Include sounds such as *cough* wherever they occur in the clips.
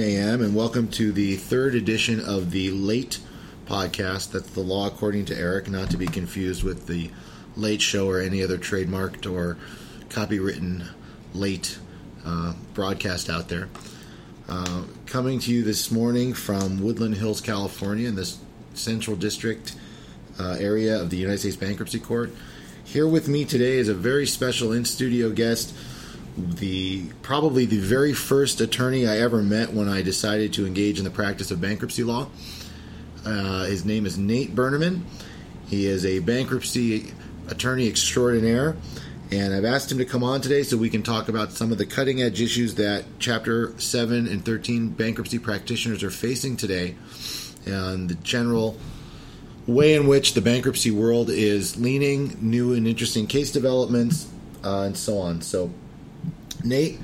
a.m. and welcome to the third edition of the Late podcast. That's the law according to Eric, not to be confused with the Late Show or any other trademarked or copywritten late uh, broadcast out there. Uh, coming to you this morning from Woodland Hills, California, in this Central District uh, area of the United States Bankruptcy Court. Here with me today is a very special in studio guest the probably the very first attorney I ever met when I decided to engage in the practice of bankruptcy law. Uh, his name is Nate Berneman. He is a bankruptcy attorney extraordinaire, and I've asked him to come on today so we can talk about some of the cutting edge issues that Chapter 7 and 13 bankruptcy practitioners are facing today, and the general way in which the bankruptcy world is leaning, new and interesting case developments, uh, and so on. So, Nate,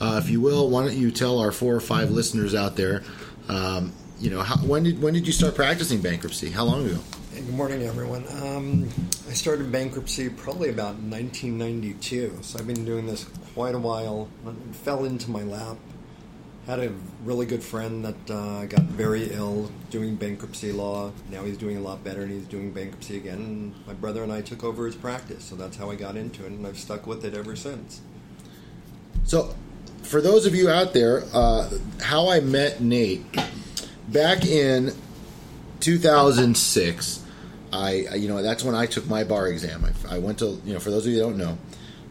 uh, if you will, why don't you tell our four or five listeners out there, um, you know, how, when did when did you start practicing bankruptcy? How long ago? Good morning, everyone. Um, I started bankruptcy probably about 1992, so I've been doing this quite a while. It fell into my lap. Had a really good friend that uh, got very ill doing bankruptcy law. Now he's doing a lot better and he's doing bankruptcy again. And my brother and I took over his practice, so that's how I got into it, and I've stuck with it ever since. So, for those of you out there, uh, how I met Nate back in 2006, I you know that's when I took my bar exam. I, I, went to you know for those of you who don't know,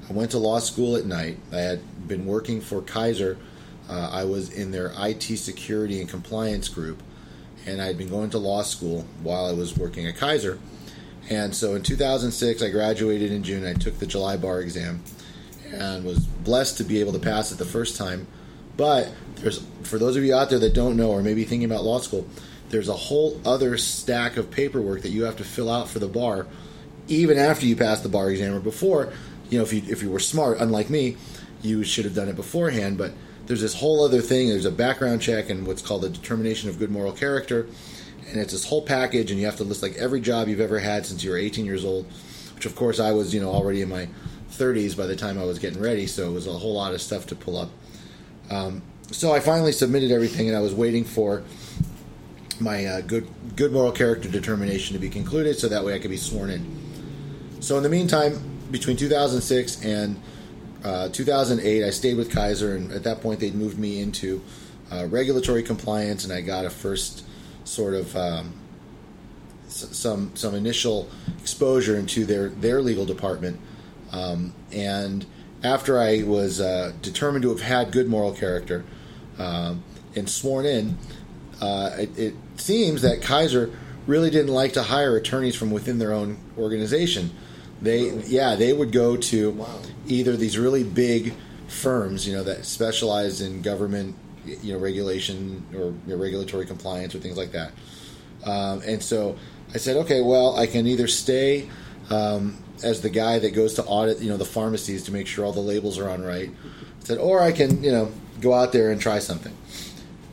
I went to law school at night. I had been working for Kaiser. Uh, I was in their IT security and compliance group, and I had been going to law school while I was working at Kaiser. And so in 2006, I graduated in June. I took the July bar exam and was blessed to be able to pass it the first time. But there's for those of you out there that don't know or maybe thinking about law school, there's a whole other stack of paperwork that you have to fill out for the bar, even after you pass the bar exam or before. You know, if you if you were smart, unlike me, you should have done it beforehand. But there's this whole other thing. There's a background check and what's called a determination of good moral character, and it's this whole package. And you have to list like every job you've ever had since you were 18 years old, which of course I was, you know, already in my 30s by the time I was getting ready, so it was a whole lot of stuff to pull up. Um, so I finally submitted everything, and I was waiting for my uh, good good moral character determination to be concluded, so that way I could be sworn in. So in the meantime, between 2006 and uh, 2008, I stayed with Kaiser, and at that point they'd moved me into uh, regulatory compliance, and I got a first sort of um, some some initial exposure into their their legal department. Um, and after I was uh, determined to have had good moral character um, and sworn in, uh, it, it, seems that Kaiser really didn't like to hire attorneys from within their own organization. They, yeah, they would go to either these really big firms, you know, that specialize in government, you know, regulation or you know, regulatory compliance or things like that. Um, and so I said, okay, well, I can either stay um, as the guy that goes to audit, you know, the pharmacies to make sure all the labels are on right. I said, or I can, you know, go out there and try something.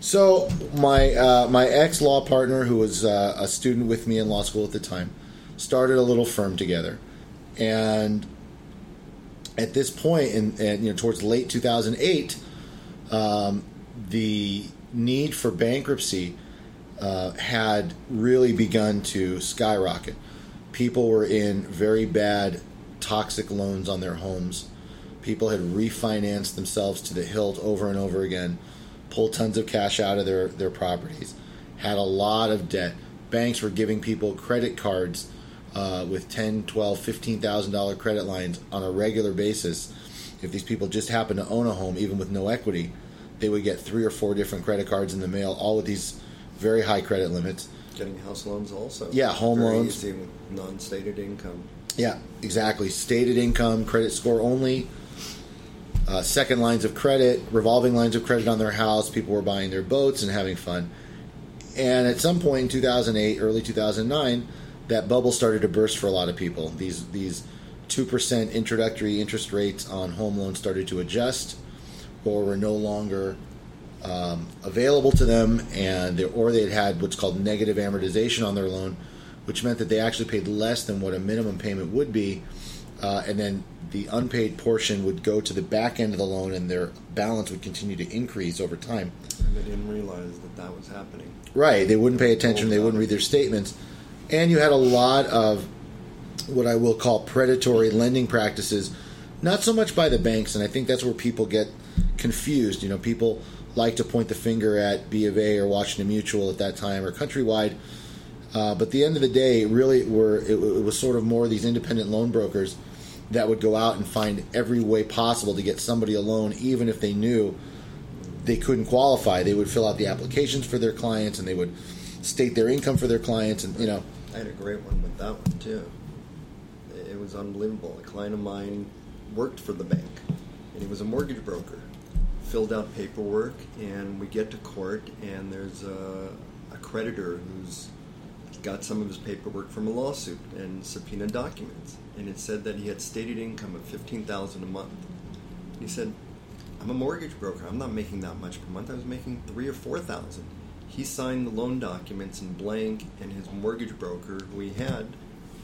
So my uh, my ex law partner, who was uh, a student with me in law school at the time, started a little firm together, and at this point, in, in you know, towards late 2008, um, the need for bankruptcy uh, had really begun to skyrocket people were in very bad, toxic loans on their homes. People had refinanced themselves to the hilt over and over again, pulled tons of cash out of their, their properties, had a lot of debt. Banks were giving people credit cards uh, with ten, twelve, fifteen thousand dollar credit lines on a regular basis. If these people just happened to own a home, even with no equity, they would get three or four different credit cards in the mail, all with these very high credit limits getting house loans also. Yeah, home Very loans. Easy, non-stated income. Yeah, exactly. Stated income, credit score only. Uh, second lines of credit, revolving lines of credit on their house. People were buying their boats and having fun. And at some point in 2008, early 2009, that bubble started to burst for a lot of people. These these two percent introductory interest rates on home loans started to adjust, or were no longer um, available to them, and they, or they had had what's called negative amortization on their loan, which meant that they actually paid less than what a minimum payment would be uh, and then the unpaid portion would go to the back end of the loan, and their balance would continue to increase over time. And they didn't realize that that was happening. Right. They wouldn't pay attention. They wouldn't read their statements. And you had a lot of what I will call predatory lending practices, not so much by the banks, and I think that's where people get confused. You know, people like to point the finger at B of A or Washington Mutual at that time or Countrywide. Uh, but at the end of the day, really, were it, it was sort of more these independent loan brokers that would go out and find every way possible to get somebody a loan, even if they knew they couldn't qualify. They would fill out the applications for their clients and they would state their income for their clients, and you know. I had a great one with that one too. It was unbelievable. A client of mine worked for the bank, and he was a mortgage broker. Filled out paperwork, and we get to court, and there's a, a creditor who's got some of his paperwork from a lawsuit and subpoenaed documents, and it said that he had stated income of fifteen thousand a month. He said, "I'm a mortgage broker. I'm not making that much per month. I was making three or four thousand. He signed the loan documents in blank, and his mortgage broker, who he had,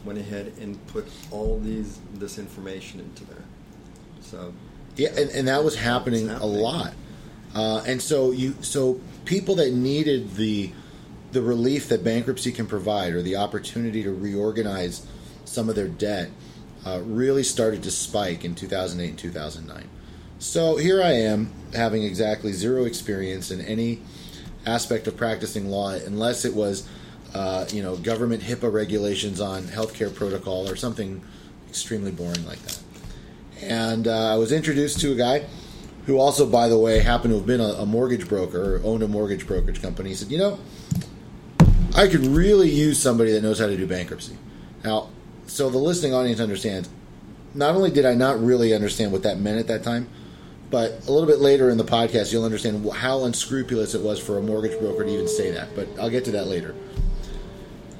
went ahead and put all these this information into there. So Yeah, and, and that was happening, It's a lot. Uh, and so you, so people that needed the the relief that bankruptcy can provide, or the opportunity to reorganize some of their debt, uh, really started to spike in 2008 and 2009. So here I am, having exactly zero experience in any aspect of practicing law, unless it was, uh, you know, government HIPAA regulations on healthcare protocol or something extremely boring like that and uh, I was introduced to a guy who also, by the way, happened to have been a, a mortgage broker or owned a mortgage brokerage company. He said, "You know, I could really use somebody that knows how to do bankruptcy." Now, so the listening audience understands. Not only did I not really understand what that meant at that time, but a little bit later in the podcast, you'll understand how unscrupulous it was for a mortgage broker to even say that. But I'll get to that later.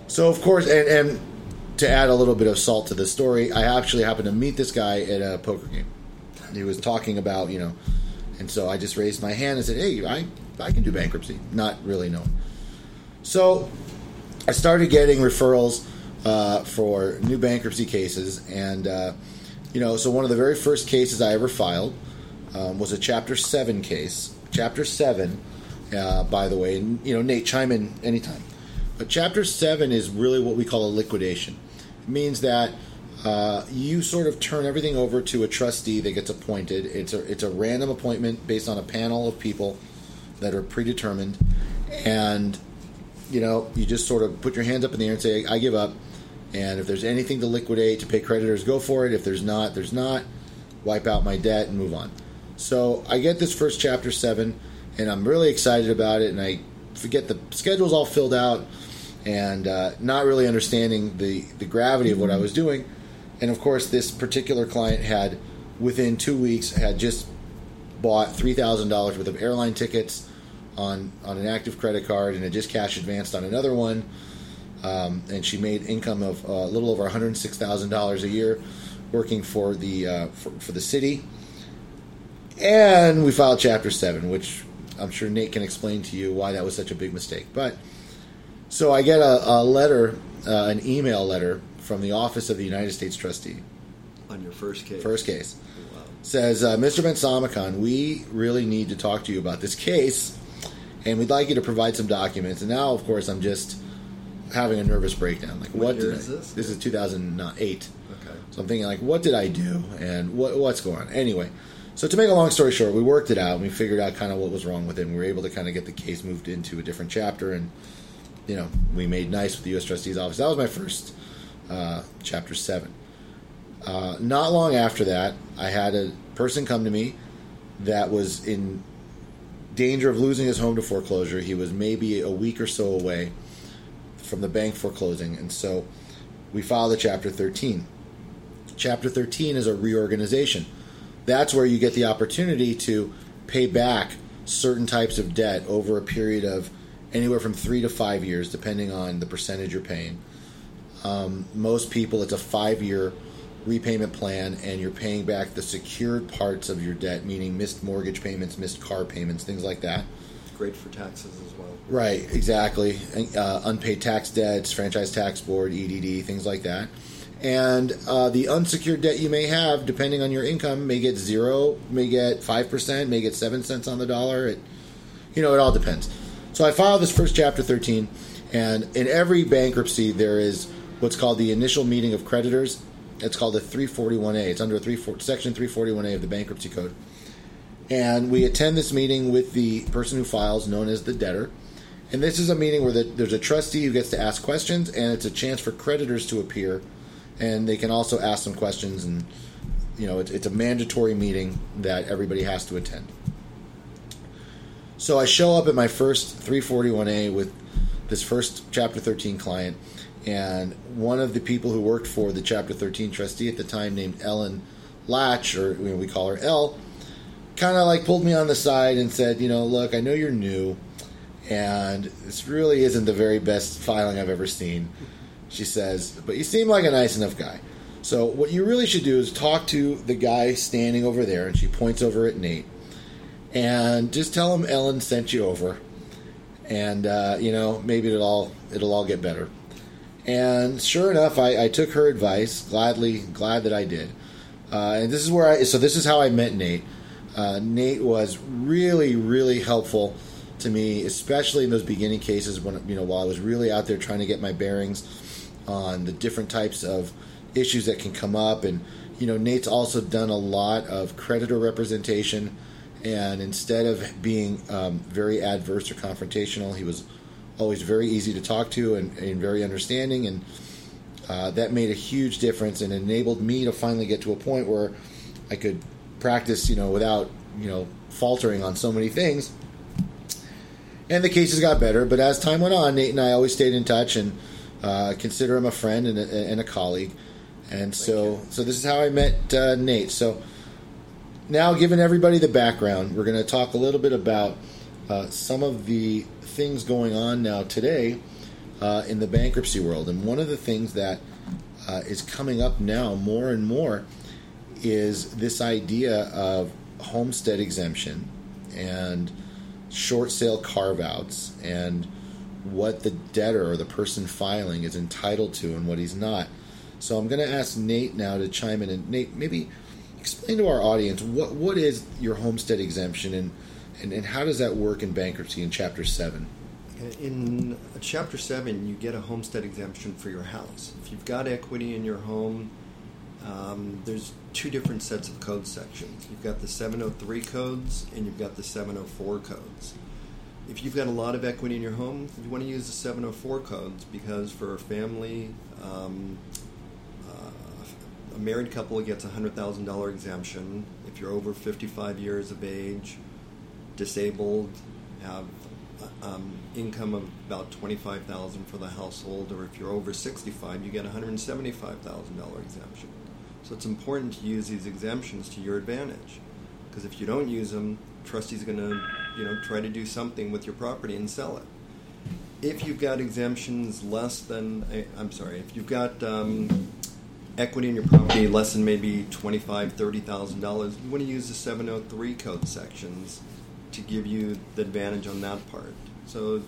So, of course, and, and to add a little bit of salt to the story, I actually happened to meet this guy at a poker game. He was talking about, you know, and so I just raised my hand and said, "Hey, I I can do bankruptcy," not really knowing. So I started getting referrals uh, for new bankruptcy cases, and uh, you know, so one of the very first cases I ever filed um, was a Chapter Seven case. Chapter Seven, uh, by the way, and you know, Nate, chime in anytime. But Chapter Seven is really what we call a liquidation. Means that uh, you sort of turn everything over to a trustee that gets appointed. It's a it's a random appointment based on a panel of people that are predetermined, and you know you just sort of put your hands up in the air and say, "I give up." And if there's anything to liquidate to pay creditors, go for it. If there's not, there's not. Wipe out my debt and move on. So I get this first chapter seven, and I'm really excited about it. And I forget the schedule's all filled out, and uh, not really understanding the the gravity of what I was doing. And of course, this particular client had, within two weeks, had just bought three thousand dollars worth of airline tickets on on an active credit card, and had just cash advanced on another one. Um, and she made income of uh, a little over one hundred six thousand dollars a year, working for the uh, for, for the city. And we filed Chapter Seven, which I'm sure Nate can explain to you why that was such a big mistake. But so I get a, a letter, uh, an email letter from the Office of the United States Trustee, on your first case. first case Wow. says, uh, Mr. Ben Samakhan, we really need to talk to you about this case, and we'd like you to provide some documents. And now, of course, I'm just having a nervous breakdown. Like, What what, did is I, this? This is 2008. Okay. So I'm thinking, like, what did I do, and what, what's going on? Anyway, so to make a long story short, we worked it out. and We figured out kind of what was wrong with it. And we were able to kind of get the case moved into a different chapter, and you know, we made nice with the U.S. Trustee's office. That was my first uh, chapter seven. Uh, not long after that, I had a person come to me that was in danger of losing his home to foreclosure. He was maybe a week or so away from the bank foreclosing, and so we filed a Chapter 13. Chapter 13 is a reorganization. That's where you get the opportunity to pay back certain types of debt over a period of anywhere from three to five years, depending on the percentage you're paying. Um, most people, it's a five year repayment plan, and you're paying back the secured parts of your debt, meaning missed mortgage payments, missed car payments, things like that. It's great for taxes as well. Right, exactly. Uh, unpaid tax debts, franchise tax board, EDD, things like that. And uh, the unsecured debt you may have, depending on your income, may get zero, may get five percent, may get seven cents on the dollar. It, you know, it all depends. So I filed this first Chapter 13, and in every bankruptcy there is what's called the initial meeting of creditors. It's called a 341A. It's under 3, Section 341A of the Bankruptcy Code. And we attend this meeting with the person who files, known as the debtor. And this is a meeting where the, there's a trustee who gets to ask questions, and it's a chance for creditors to appear, and they can also ask some questions. And you know, it's, it's a mandatory meeting that everybody has to attend. So I show up at my first 341A with this first Chapter 13 client, and one of the people who worked for the Chapter 13 trustee at the time, named Ellen Latch, or you know, we call her L, kind of like pulled me on the side and said, you know, look, I know you're new, and this really isn't the very best filing I've ever seen. She says, but you seem like a nice enough guy. So what you really should do is talk to the guy standing over there, and she points over at Nate, and just tell him Ellen sent you over, and uh, you know maybe it'll all it'll all get better. And sure enough, I, I took her advice. Gladly, glad that I did. Uh, and this is where I so this is how I met Nate. Uh, Nate was really, really helpful to me, especially in those beginning cases when you know while I was really out there trying to get my bearings on the different types of issues that can come up. And you know, Nate's also done a lot of creditor representation, and instead of being um, very adverse or confrontational, he was always very easy to talk to and, and very understanding and. Uh, that made a huge difference and enabled me to finally get to a point where I could practice, you know, without, you know, faltering on so many things. And the cases got better, but as time went on, Nate and I always stayed in touch and uh, consider him a friend and a, and a colleague. And so, so this is how I met uh, Nate. So now, given everybody the background, we're going to talk a little bit about uh, some of the things going on now today uh, in the bankruptcy world. And one of the things that uh, is coming up now more and more is this idea of homestead exemption and short sale carve outs and what the debtor or the person filing is entitled to and what he's not. So I'm going to ask Nate now to chime in and Nate maybe explain to our audience what what is your homestead exemption and and, and how does that work in bankruptcy in chapter 7? In Chapter 7, you get a homestead exemption for your house. If you've got equity in your home, um, there's two different sets of code sections. You've got the 703 codes and you've got the 704 codes. If you've got a lot of equity in your home, you want to use the 704 codes because for a family, um, a married couple gets a $100,000 exemption. If you're over 55 years of age, disabled, have um, income of about 25000 for the household, or if you're over 65, you get a $175,000 exemption. So it's important to use these exemptions to your advantage, because if you don't use them, trustee's going to, you know, try to do something with your property and sell it. If you've got exemptions less than, eh, I'm sorry, if you've got um, equity in your property less than maybe twenty-five, thirty thousand dollars, you want to use the 703 code sections to give you the advantage on that part. So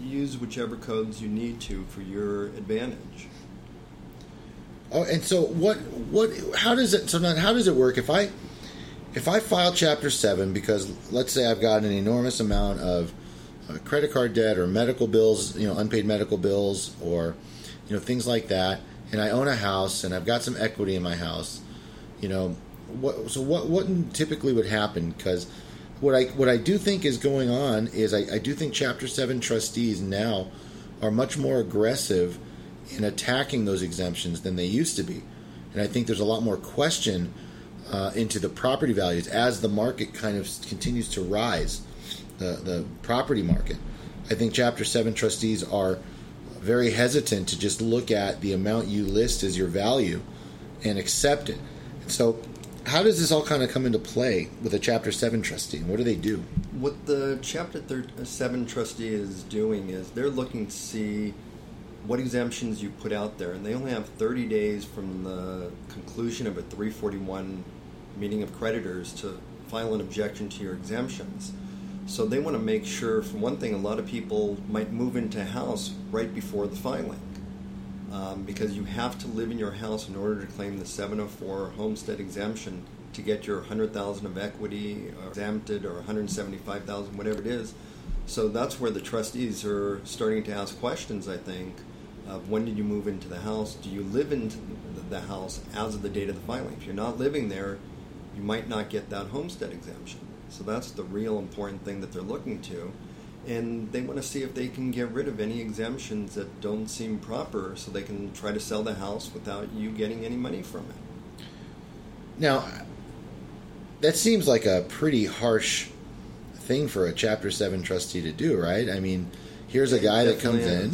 use whichever codes you need to for your advantage. Oh, and so what? What? How does it? So now, how does it work? If I, if I file Chapter Seven because let's say I've got an enormous amount of uh, credit card debt or medical bills, you know, unpaid medical bills or you know things like that, and I own a house and I've got some equity in my house, you know, what? So what? What typically would happen? Because what I what I do think is going on is I, I do think Chapter Seven trustees now are much more aggressive in attacking those exemptions than they used to be. And I think there's a lot more question uh, into the property values as the market kind of continues to rise, the, the property market. I think Chapter 7 trustees are very hesitant to just look at the amount you list as your value and accept it. So, how does this all kind of come into play with a Chapter 7 trustee? What do they do? What the Chapter uh, 7 trustee is doing is they're looking to see what exemptions you put out there, and they only have 30 days from the conclusion of a 341 meeting of creditors to file an objection to your exemptions. So they want to make sure, for one thing, a lot of people might move into a house right before the filing. um, because you have to live in your house in order to claim the 704 homestead exemption to get your 100,000 of equity exempted or 175,000, whatever it is. So that's where the trustees are starting to ask questions, I think. Of when did you move into the house? Do you live in the house as of the date of the filing? If you're not living there, you might not get that homestead exemption. So that's the real important thing that they're looking to. And they want to see if they can get rid of any exemptions that don't seem proper so they can try to sell the house without you getting any money from it. Now, that seems like a pretty harsh thing for a Chapter 7 trustee to do, right? I mean, here's a guy that comes in,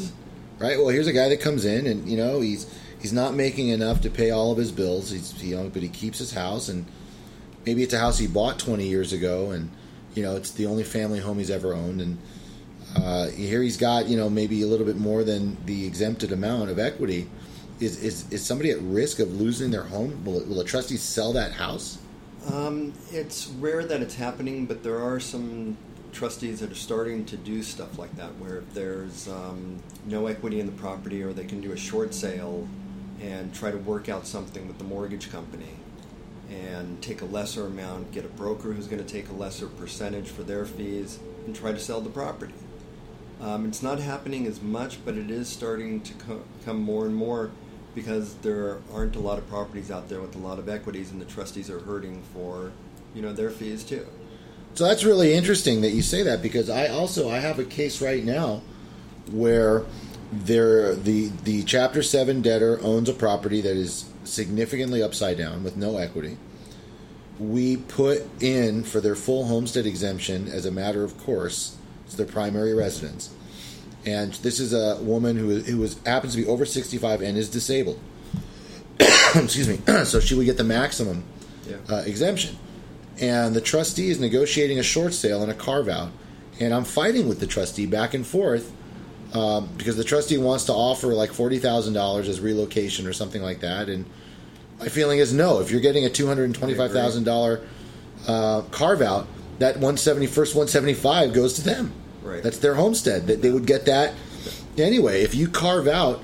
right? Well, here's a guy that comes in and, you know, he's he's not making enough to pay all of his bills. He's, you know, but he keeps his house and maybe it's a house he bought 20 years ago and, you know, it's the only family home he's ever owned and uh, here he's got, you know, maybe a little bit more than the exempted amount of equity. Is, is, is somebody at risk of losing their home? Will, will a trustee sell that house? Um, it's rare that it's happening, but there are some trustees that are starting to do stuff like that, where if there's um, no equity in the property, or they can do a short sale and try to work out something with the mortgage company and take a lesser amount, get a broker who's going to take a lesser percentage for their fees, and try to sell the property. Um, it's not happening as much, but it is starting to co- come more and more because there aren't a lot of properties out there with a lot of equities, and the trustees are hurting for, you know, their fees too. So that's really interesting that you say that because I also I have a case right now where there the the Chapter Seven debtor owns a property that is significantly upside down with no equity. We put in for their full homestead exemption as a matter of course. It's their primary residence and this is a woman who, who was happens to be over 65 and is disabled. *coughs* Excuse me. *coughs* so she would get the maximum yeah. uh, exemption. And the trustee is negotiating a short sale and a carve out. And I'm fighting with the trustee back and forth um, because the trustee wants to offer like $40,000 as relocation or something like that. And my feeling is no. If you're getting a $225,000 uh, carve out, that 170 first 175 goes to them. Right. That's their homestead. That they would get that anyway. If you carve out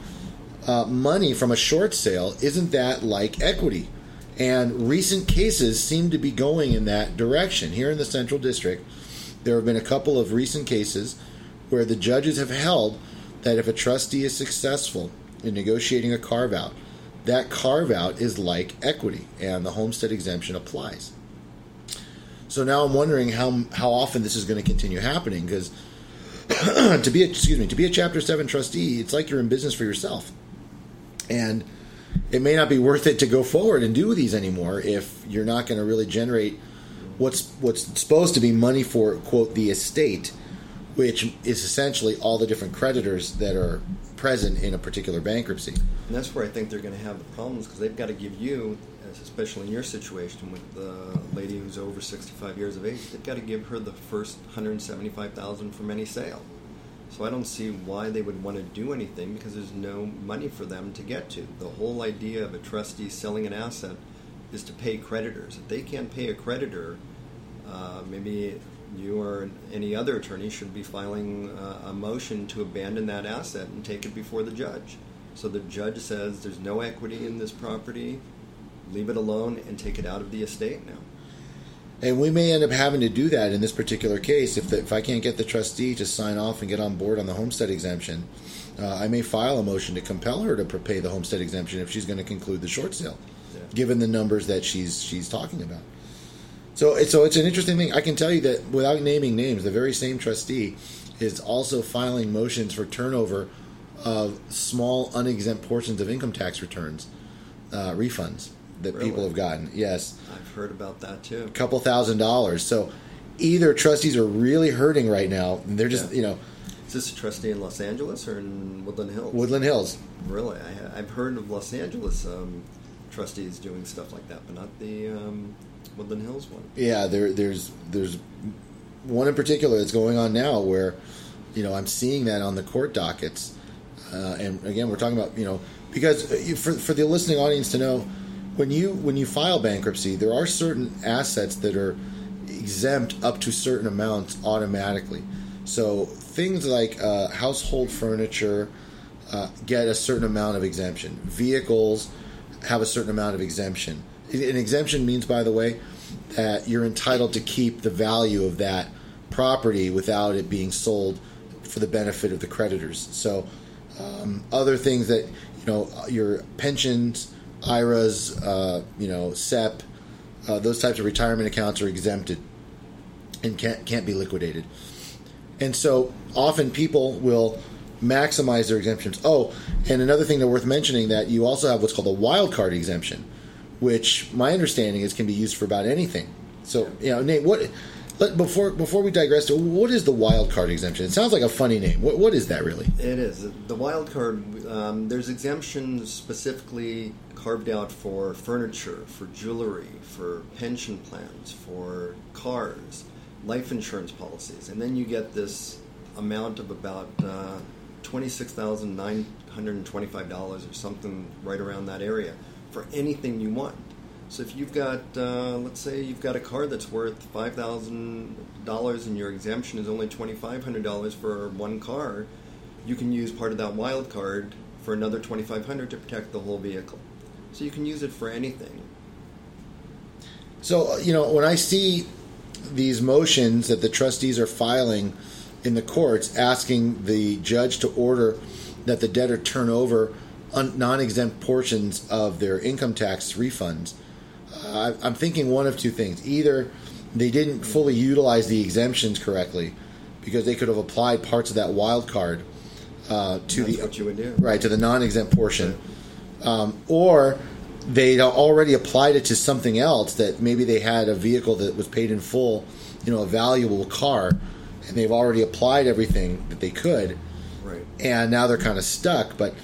uh, money from a short sale, isn't that like equity? And recent cases seem to be going in that direction. Here in the Central District, there have been a couple of recent cases where the judges have held that if a trustee is successful in negotiating a carve out, that carve out is like equity and the homestead exemption applies. So now I'm wondering how how often this is going to continue happening because *clears throat* to be a, excuse me to be a Chapter Seven trustee, it's like you're in business for yourself, and it may not be worth it to go forward and do these anymore if you're not going to really generate what's what's supposed to be money for quote the estate, which is essentially all the different creditors that are present in a particular bankruptcy. And that's where I think they're going to have the problems because they've got to give you, especially in your situation with the lady who's over 65 years of age, they've got to give her the first 175,000 from any sale. So I don't see why they would want to do anything because there's no money for them to get to. The whole idea of a trustee selling an asset is to pay creditors. If they can't pay a creditor, uh, maybe you or any other attorney should be filing uh, a motion to abandon that asset and take it before the judge. So the judge says there's no equity in this property, leave it alone and take it out of the estate now. And we may end up having to do that in this particular case if the, if I can't get the trustee to sign off and get on board on the homestead exemption. Uh, I may file a motion to compel her to pay the homestead exemption if she's going to conclude the short sale, yeah. given the numbers that she's she's talking about. So it's so it's an interesting thing. I can tell you that without naming names, the very same trustee is also filing motions for turnover of small unexempt portions of income tax returns, uh, refunds that really? people have gotten. Yes, I've heard about that too. A couple thousand dollars. So either trustees are really hurting right now. They're just yeah. you know. Is this a trustee in Los Angeles or in Woodland Hills? Woodland Hills. Really, I, have heard of Los Angeles um, trustees doing stuff like that, but not the um, Woodland Hills one. Yeah, there, there's there's one in particular that's going on now where you know I'm seeing that on the court dockets, uh, and again we're talking about you know because uh, you, for for the listening audience to know when you when you file bankruptcy there are certain assets that are exempt up to certain amounts automatically. So things like uh, household furniture, uh, get a certain amount of exemption. Vehicles have a certain amount of exemption. An exemption means, by the way, that you're entitled to keep the value of that property without it being sold for the benefit of the creditors. So, um, other things that you know, your pensions, IRAs, uh, you know, SEP, uh, those types of retirement accounts are exempted and can't can't be liquidated. And so often people will maximize their exemptions. Oh, and another thing that worth mentioning that you also have what's called a wild card exemption, which my understanding is can be used for about anything. So you know, Nate, what? Let, before before we digress, what is the wild card exemption? It sounds like a funny name. What what is that really? It is the wild card. Um, there's exemptions specifically carved out for furniture, for jewelry, for pension plans, for cars, life insurance policies, and then you get this amount of about uh, twenty six thousand nine hundred and twenty five dollars or something right around that area for anything you want. So if you've got, uh, let's say you've got a car that's worth five thousand dollars and your exemption is only twenty five hundred dollars for one car, you can use part of that wild card for another twenty five hundred to protect the whole vehicle. So you can use it for anything. So you know when I see these motions that the trustees are filing in the courts asking the judge to order that the debtor turn over non-exempt portions of their income tax refunds uh, I'm thinking one of two things. Either they didn't fully utilize the exemptions correctly because they could have applied parts of that wild card uh, to That's the what you would do. right to the non-exempt portion, um, or they already applied it to something else that maybe they had a vehicle that was paid in full, you know, a valuable car, and they've already applied everything that they could, Right. and now they're kind of stuck. But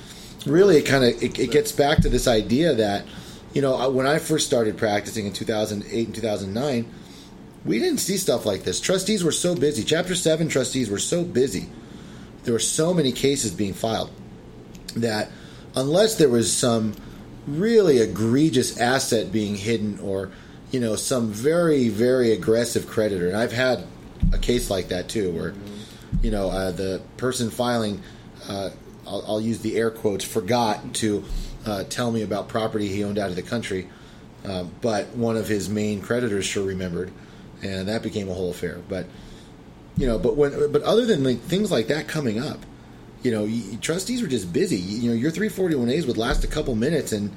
really, it kind of it, it gets back to this idea that you know, when I first started practicing in 2008 and 2009, we didn't see stuff like this. Trustees were so busy. Chapter 7 trustees were so busy. There were so many cases being filed that unless there was some really egregious asset being hidden or, you know, some very, very aggressive creditor, and I've had a case like that too, where, you know, uh, the person filing, uh, I'll, I'll use the air quotes, forgot to uh, tell me about property he owned out of the country, uh, but one of his main creditors sure remembered, and that became a whole affair. But you know, but when but other than like, things like that coming up, you know, you, trustees were just busy. You, know, your 341As would last a couple minutes, and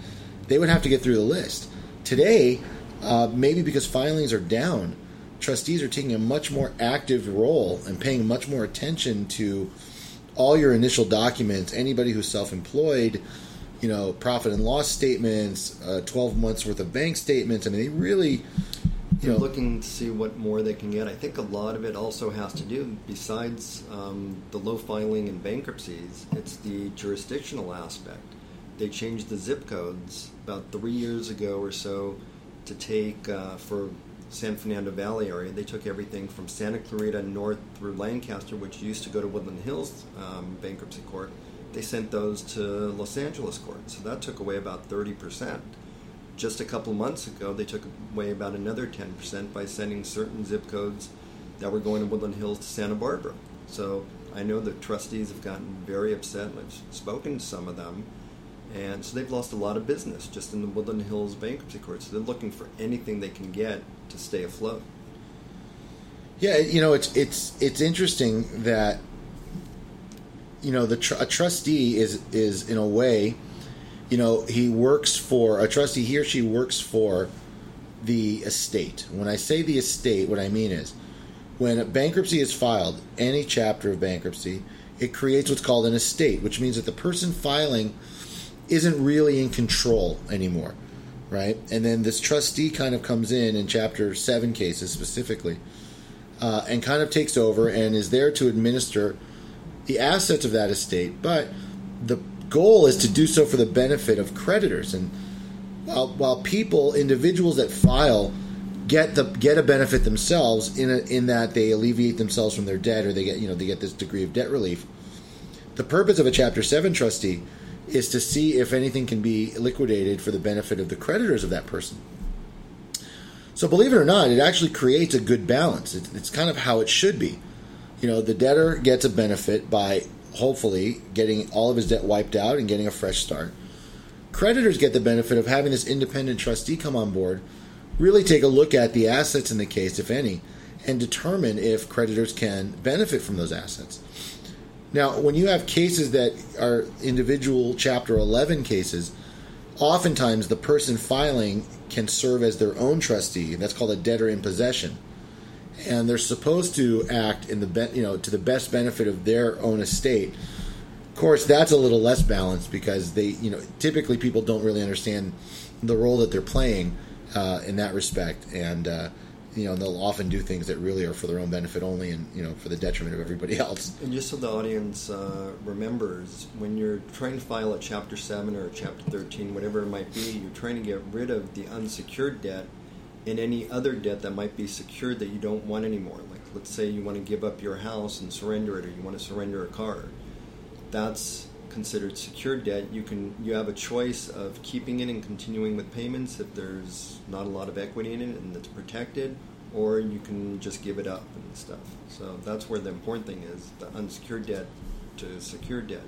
they would have to get through the list. Today, uh, maybe because filings are down, trustees are taking a much more active role and paying much more attention to all your initial documents. Anybody who's self-employed you know, profit and loss statements, uh, 12 months worth of bank statements. I mean, they really, you know, looking to see what more they can get. I think a lot of it also has to do, besides um, the low filing and bankruptcies, it's the jurisdictional aspect. They changed the zip codes about three years ago or so to take uh, for San Fernando Valley area. They took everything from Santa Clarita north through Lancaster, which used to go to Woodland Hills um, bankruptcy court they sent those to Los Angeles court. So that took away about 30%. Just a couple months ago, they took away about another 10% by sending certain zip codes that were going to Woodland Hills to Santa Barbara. So I know the trustees have gotten very upset, I've spoken to some of them. And so they've lost a lot of business just in the Woodland Hills bankruptcy court. So they're looking for anything they can get to stay afloat. yeah, you know, it's it's it's interesting that you know the tr- a trustee is is in a way you know he works for a trustee he or she works for the estate when i say the estate what i mean is when bankruptcy is filed any chapter of bankruptcy it creates what's called an estate which means that the person filing isn't really in control anymore right and then this trustee kind of comes in in chapter 7 cases specifically uh, and kind of takes over and is there to administer the assets of that estate, but the goal is to do so for the benefit of creditors. And while while people, individuals that file, get the get a benefit themselves in a, in that they alleviate themselves from their debt or they get you know they get this degree of debt relief. The purpose of a Chapter Seven trustee is to see if anything can be liquidated for the benefit of the creditors of that person. So believe it or not, it actually creates a good balance. It's, it's kind of how it should be you know, the debtor gets a benefit by hopefully getting all of his debt wiped out and getting a fresh start. Creditors get the benefit of having this independent trustee come on board, really take a look at the assets in the case, if any, and determine if creditors can benefit from those assets. Now, when you have cases that are individual Chapter 11 cases, oftentimes the person filing can serve as their own trustee. And that's called a debtor in possession. And they're supposed to act in the be- you know to the best benefit of their own estate. Of course, that's a little less balanced because they you know typically people don't really understand the role that they're playing uh, in that respect, and uh, you know they'll often do things that really are for their own benefit only, and you know for the detriment of everybody *laughs* else. And just so the audience uh, remembers, when you're trying to file a Chapter 7 or a Chapter 13, whatever it might be, you're trying to get rid of the unsecured debt and any other debt that might be secured that you don't want anymore. Like, let's say you want to give up your house and surrender it, or you want to surrender a car. That's considered secured debt. You can you have a choice of keeping it and continuing with payments if there's not a lot of equity in it and it's protected, or you can just give it up and stuff. So that's where the important thing is: the unsecured debt to secured debt.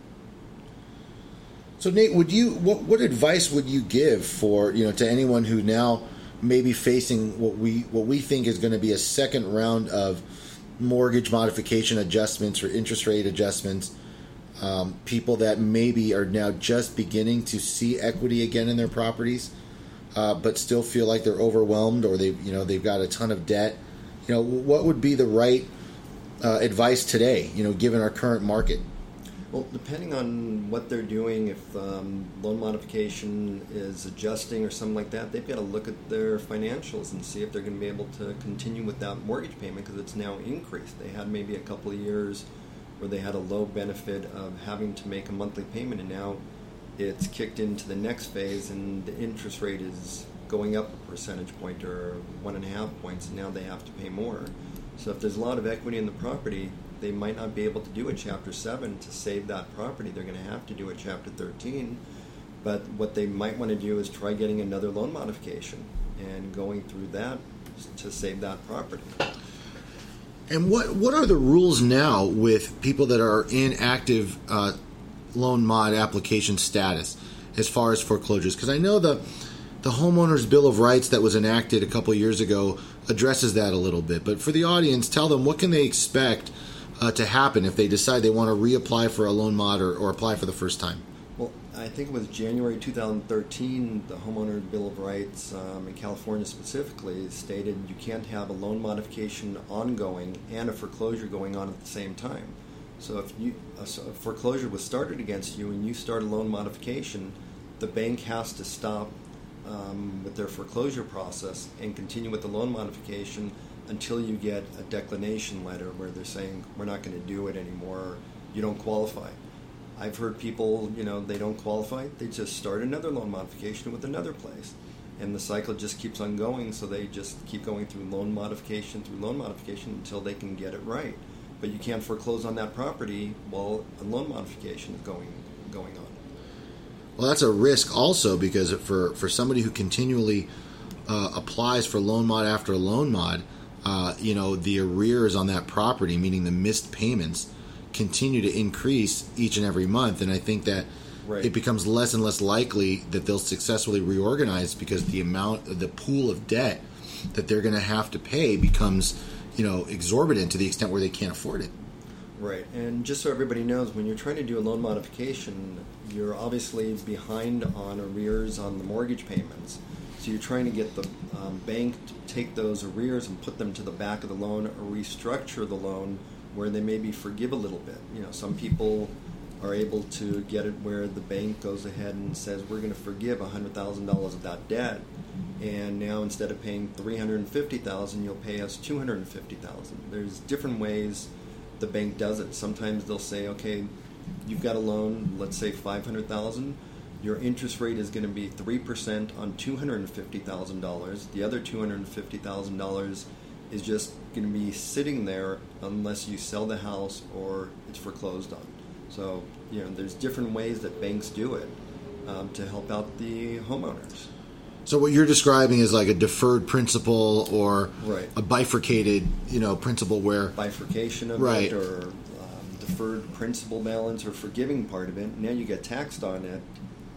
So Nate, would you what what advice would you give for you know to anyone who now may be facing what we what we think is going to be a second round of mortgage modification adjustments or interest rate adjustments? Um, people that maybe are now just beginning to see equity again in their properties, uh, but still feel like they're overwhelmed or they you know they've got a ton of debt. You know, what would be the right uh, advice today? You know, given our current market. Well, depending on what they're doing, if um, loan modification is adjusting or something like that, they've got to look at their financials and see if they're going to be able to continue with that mortgage payment because it's now increased. They had maybe a couple of years where they had a low benefit of having to make a monthly payment, and now it's kicked into the next phase, and the interest rate is going up a percentage point or one and a half points, and now they have to pay more. So if there's a lot of equity in the property, they might not be able to do a Chapter 7 to save that property. They're going to have to do a Chapter 13. But what they might want to do is try getting another loan modification and going through that to save that property. And what what are the rules now with people that are in active uh, loan mod application status as far as foreclosures? Because I know the the homeowners bill of rights that was enacted a couple years ago addresses that a little bit. But for the audience, tell them what can they expect uh, to happen if they decide they want to reapply for a loan mod or, or apply for the first time. Well, I think it was January 2013, the Homeowner Bill of Rights um, in California specifically stated you can't have a loan modification ongoing and a foreclosure going on at the same time. So if you a foreclosure was started against you and you start a loan modification, the bank has to stop um, with their foreclosure process and continue with the loan modification until you get a declination letter where they're saying we're not going to do it anymore, you don't qualify. I've heard people, you know, they don't qualify, they just start another loan modification with another place. And the cycle just keeps on going, so they just keep going through loan modification through loan modification until they can get it right. But you can't foreclose on that property while a loan modification is going going on. Well, that's a risk also because for for somebody who continually uh, applies for loan mod after loan mod, uh, you know the arrears on that property, meaning the missed payments, continue to increase each and every month. And I think that right. it becomes less and less likely that they'll successfully reorganize because the amount, the pool of debt that they're going to have to pay becomes, you know, exorbitant to the extent where they can't afford it. Right, and just so everybody knows, when you're trying to do a loan modification, you're obviously behind on arrears on the mortgage payments. So you're trying to get the um, bank to take those arrears and put them to the back of the loan or restructure the loan where they maybe forgive a little bit. You know, some people are able to get it where the bank goes ahead and says we're going to forgive $100,000 of that debt and now instead of paying 350,000 you'll pay us 250,000. There's different ways the bank does it. Sometimes they'll say okay, you've got a loan, let's say 500,000 your interest rate is going to be 3% on $250,000. The other $250,000 is just going to be sitting there unless you sell the house or it's foreclosed on. So, you know, there's different ways that banks do it um, to help out the homeowners. So what you're describing is like a deferred principal or right. a bifurcated, you know, principal where bifurcation of right. it or um, deferred principal balance or forgiving part of it. Now you get taxed on it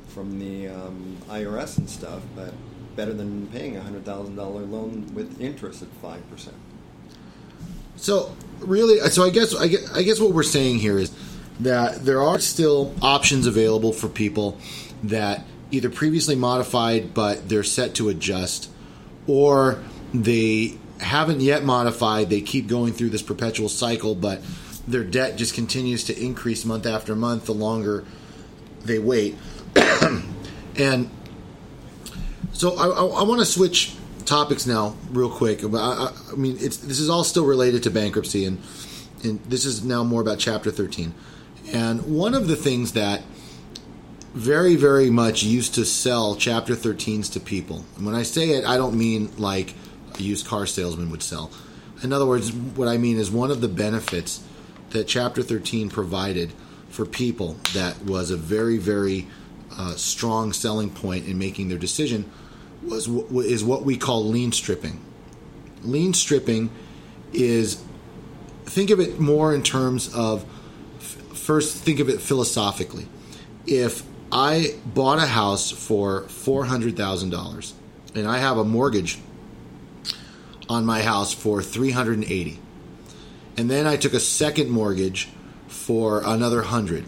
from the um, IRS and stuff, but better than paying a hundred thousand dollar loan with interest at five percent. So really, uh, so I guess I guess, I guess what we're saying here is that there are still options available for people that either previously modified but they're set to adjust, or they haven't yet modified. They keep going through this perpetual cycle, but their debt just continues to increase month after month the longer they wait. *coughs* and so I, I, I want to switch topics now, real quick. I, I, I mean, it's this is all still related to bankruptcy, and and this is now more about Chapter 13. And one of the things that very, very much used to sell Chapter 13s to people. And when I say it, I don't mean like a used car salesman would sell. In other words, what I mean is one of the benefits that Chapter 13 provided for people that was a very, very uh, strong selling point in making their decision was is what we call lien stripping. Lien stripping is think of it more in terms of first think of it philosophically. If I bought a house for four hundred thousand dollars and I have a mortgage on my house for three hundred and eighty, and then I took a second mortgage for another hundred,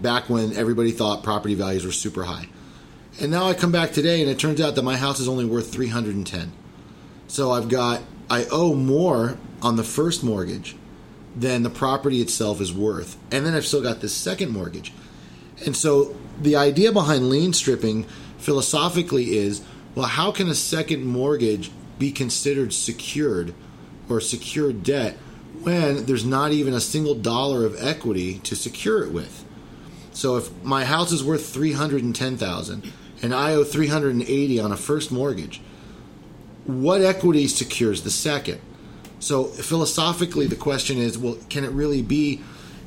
back when everybody thought property values were super high. And now I come back today and it turns out that my house is only worth 310. So I've got I owe more on the first mortgage than the property itself is worth. And then I've still got this second mortgage. And so the idea behind lien stripping philosophically is well, how can a second mortgage be considered secured or secured debt when there's not even a single dollar of equity to secure it with? So if my house is worth 310,000 and I owe 380 on a first mortgage, what equity secures the second? So philosophically, the question is, well, can it really be?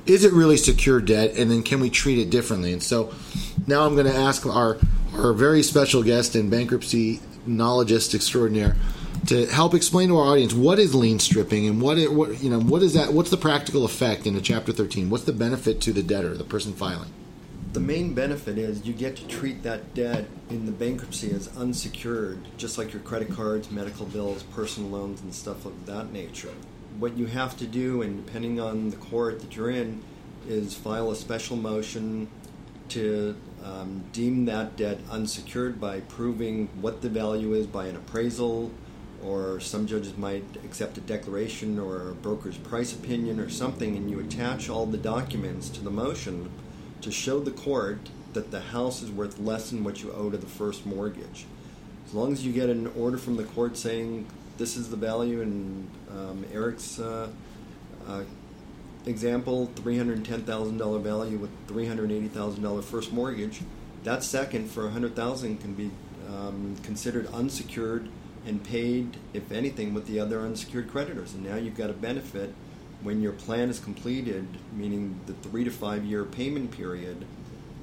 Is it really secure debt, and then can we treat it differently? And so now I'm going to ask our our very special guest and bankruptcy knowledgeist extraordinaire to help explain to our audience what is lien stripping and what it what you know what is that what's the practical effect in a chapter 13 what's the benefit to the debtor the person filing the main benefit is you get to treat that debt in the bankruptcy as unsecured, just like your credit cards, medical bills, personal loans, and stuff of that nature. What you have to do, and depending on the court that you're in, is file a special motion to um, deem that debt unsecured by proving what the value is by an appraisal, or some judges might accept a declaration or a broker's price opinion or something, and you attach all the documents to the motion to show the court that the house is worth less than what you owe to the first mortgage. As long as you get an order from the court saying this is the value, and um, Eric's uh, uh, example, $310,000 value with $380,000 first mortgage, that second for 100,000 can be um, considered unsecured and paid, if anything, with the other unsecured creditors. And now you've got a benefit when your plan is completed, meaning the three to five year payment period,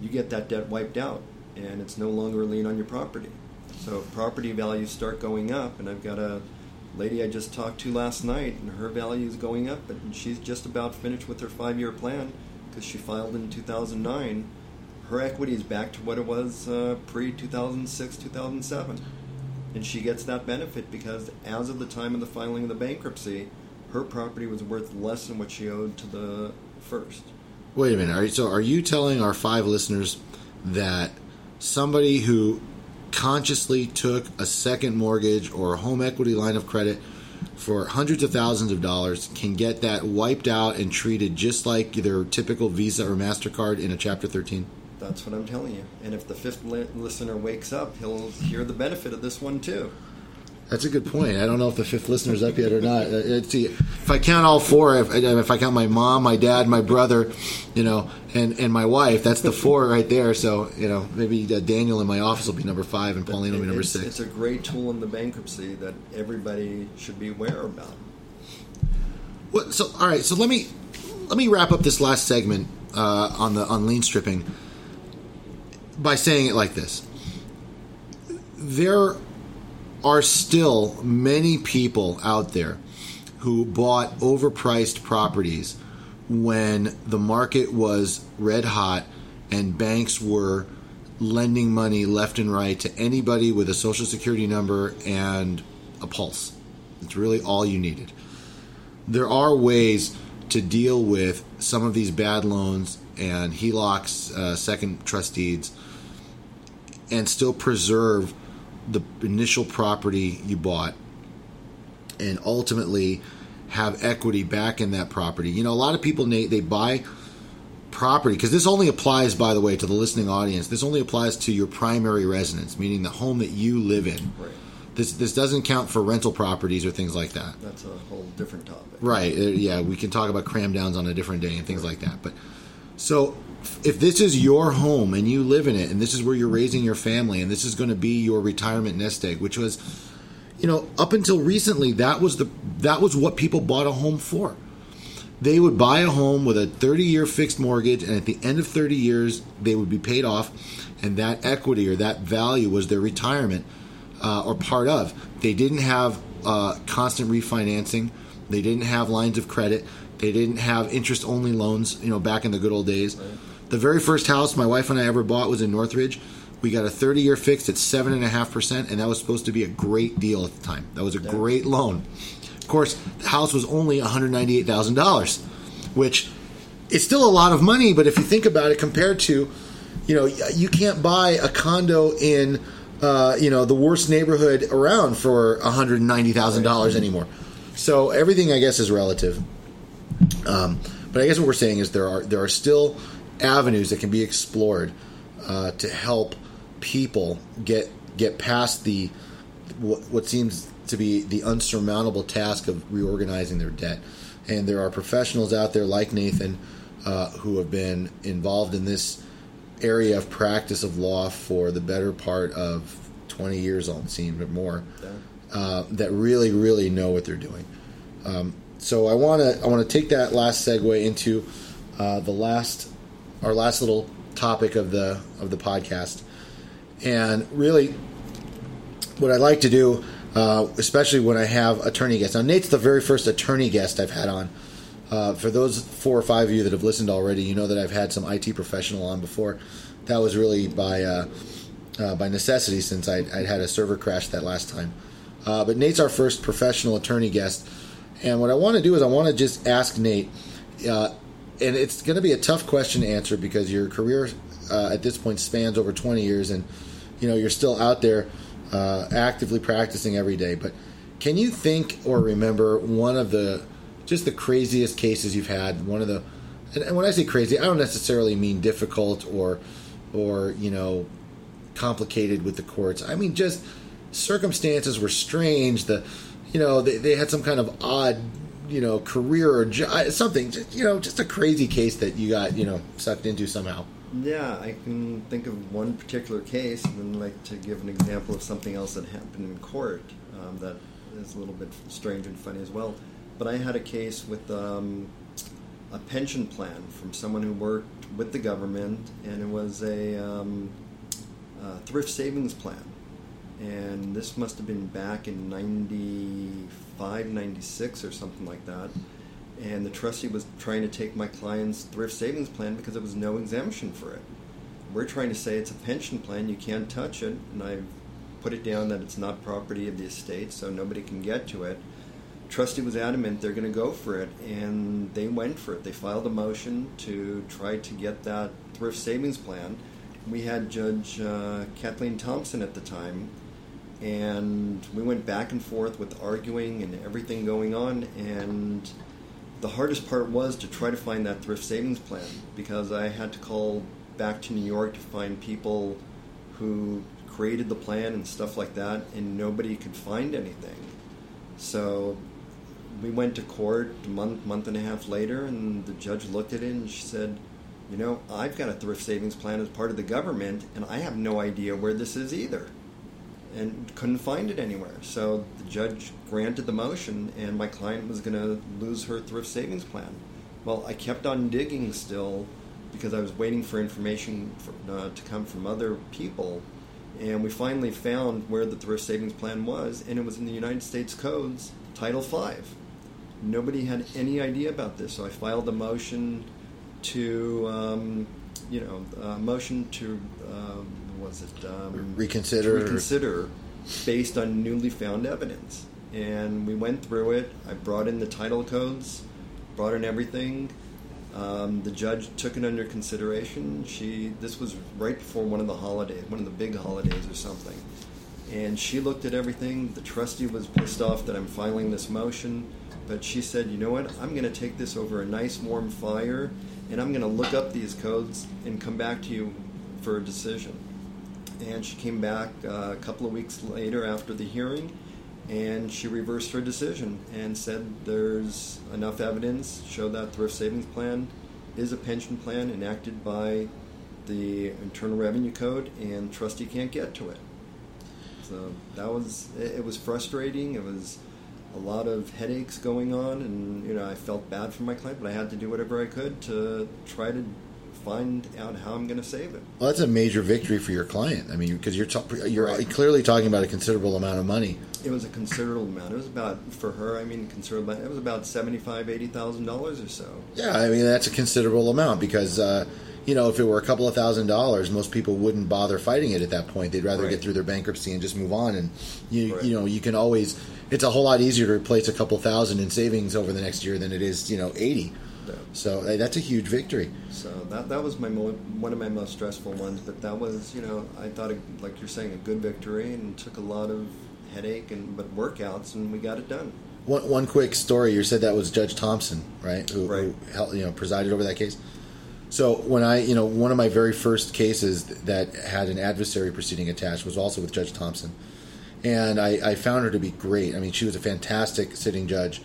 you get that debt wiped out and it's no longer a lien on your property. So property values start going up, and I've got a lady I just talked to last night, and her value is going up, and she's just about finished with her five year plan because she filed in 2009. Her equity is back to what it was uh, pre 2006, 2007. And she gets that benefit because as of the time of the filing of the bankruptcy, her property was worth less than what she owed to the first. Wait a minute. Are you, so are you telling our five listeners that somebody who consciously took a second mortgage or a home equity line of credit for hundreds of thousands of dollars can get that wiped out and treated just like their typical Visa or MasterCard in a Chapter 13? That's what I'm telling you. And if the fifth li- listener wakes up, he'll hear the benefit of this one too. That's a good point. I don't know if the fifth listener's up yet or not. Uh, see, if I count all four, if, if, I count my mom, my dad, my brother, you know, and, and my wife, that's the four right there. So, you know, maybe uh, Daniel in my office will be number five and Pauline will be number it's, six. It's a great tool in the bankruptcy that everybody should be aware about. Well, so, all right. So let me let me wrap up this last segment uh, on the on lien stripping by saying it like this: there are still many people out there who bought overpriced properties when the market was red hot and banks were lending money left and right to anybody with a social security number and a pulse. It's really all you needed. There are ways to deal with some of these bad loans and HELOCs, uh, second trust deeds, and still preserve the initial property you bought and ultimately have equity back in that property. You know, a lot of people, Nate, they buy property because this only applies, by the way, to the listening audience. This only applies to your primary residence, meaning the home that you live in. Right. This this doesn't count for rental properties or things like that. That's a whole different topic. Right. uh, Yeah, we can talk about cram downs on a different day and things like that. But so if this is your home and you live in it and this is where you're raising your family and this is going to be your retirement nest egg, which was you know, up until recently that was the that was what people bought a home for. They would buy a home with a 30-year fixed mortgage and at the end of 30 years they would be paid off and that equity or that value was their retirement uh, or part of. They didn't have uh, constant refinancing. They didn't have lines of credit. They didn't have interest only loans, you know, back in the good old days. The very first house my wife and I ever bought was in Northridge. We got a 30 year fixed at 7.5%, and that was supposed to be a great deal at the time. That was a great loan. Of course, the house was only $198,000, which is still a lot of money, but if you think about it compared to, you know, you can't buy a condo in, uh, you know, the worst neighborhood around for $190,000 anymore. So everything, I guess, is relative. Um, but I guess what we're saying is there are there are still avenues that can be explored uh, to help people get get past the what, what seems to be the unsurmountable task of reorganizing their debt. And there are professionals out there like Nathan uh, who have been involved in this area of practice of law for the better part of 20 years, it seems, or more, uh, that really, really know what they're doing. Um, so I want to I want to take that last segue into uh, the last our last little topic of the of the podcast, and really what I like to do, uh, especially when I have attorney guests. Now Nate's the very first attorney guest I've had on. Uh, for those four or five of you that have listened already, you know that I've had some IT professional on before. That was really by uh, uh, by necessity since I'd, I'd had a server crash that last time. Uh, but Nate's our first professional attorney guest, and what I want to do is I want to just ask Nate, uh, and it's going to be a tough question to answer because your career uh, at this point spans over 20 years, and you know you're still out there uh, actively practicing every day. But can you think or remember one of the just the craziest cases you've had? One of the, and, and when I say crazy, I don't necessarily mean difficult or or you know complicated with the courts. I mean just circumstances were strange. The you know they, they had some kind of odd you know career or jo- something. Just, you know just a crazy case that you got you know sucked into somehow. Yeah, I can think of one particular case, and then like to give an example of something else that happened in court um, that is a little bit strange and funny as well. But I had a case with um, a pension plan from someone who worked with the government, and it was a, um, a thrift savings plan. And this must have been back in 95, 96 or something like that and the trustee was trying to take my client's thrift savings plan because there was no exemption for it. We're trying to say it's a pension plan, you can't touch it, and I've put it down that it's not property of the estate, so nobody can get to it. Trustee was adamant they're going to go for it, and they went for it. They filed a motion to try to get that thrift savings plan. We had Judge uh, Kathleen Thompson at the time, and we went back and forth with arguing and everything going on, and the hardest part was to try to find that thrift savings plan because I had to call back to New York to find people who created the plan and stuff like that, and nobody could find anything. So we went to court a month, month and a half later, and the judge looked at it and she said, You know, I've got a thrift savings plan as part of the government, and I have no idea where this is either and couldn't find it anywhere. So the judge granted the motion, and my client was going to lose her thrift savings plan. Well, I kept on digging still because I was waiting for information for, uh, to come from other people, and we finally found where the thrift savings plan was, and it was in the United States Codes, Title V. nobody had any idea about this. So I filed a motion to, um, you know, a motion to, um, was it um, Reconsider. reconsider based on newly found evidence. And we went through it. I brought in the title codes, brought in everything. Um, the judge took it under consideration. She this was right before one of the holidays, one of the big holidays or something. And she looked at everything. The trustee was pissed off that I'm filing this motion, but she said, "You know what? I'm going to take this over a nice warm fire, and I'm going to look up these codes and come back to you for a decision." And she came back uh, a couple of weeks later after the hearing, and she reversed her decision and said there's enough evidence show that thrift savings plan is a pension plan enacted by the Internal Revenue Code, and trustee can't get to it. So that was it, it was frustrating. It was a lot of headaches going on, and you know I felt bad for my client, but I had to do whatever I could to try to find out how I'm going to save it. Well, that's a major victory for your client. I mean, because you're you're Right. clearly talking about a considerable amount of money. It was a considerable amount. It was about for her. I mean, considerable. It was about seventy-five, eighty thousand dollars or so. Yeah, I mean that's a considerable amount because uh, you know if it were a couple of thousand dollars, most people wouldn't bother fighting it at that point. They'd rather Right. get through their bankruptcy and just move on. And you Right. you know you can always it's a whole lot easier to replace a couple thousand in savings over the next year than it is you know eighty. Yeah. So uh, that's a huge victory. So that that was my mo- one of my most stressful ones. But that was, you know, I thought, it, like you're saying, a good victory, and took a lot of headache and but workouts, and we got it done. One, one quick story. You said that was Judge Thompson, right? Who, Right. who held, you know presided over that case. So when I, you know, one of my very first cases that had an adversary proceeding attached was also with Judge Thompson, and I, I found her to be great. I mean, she was a fantastic sitting judge,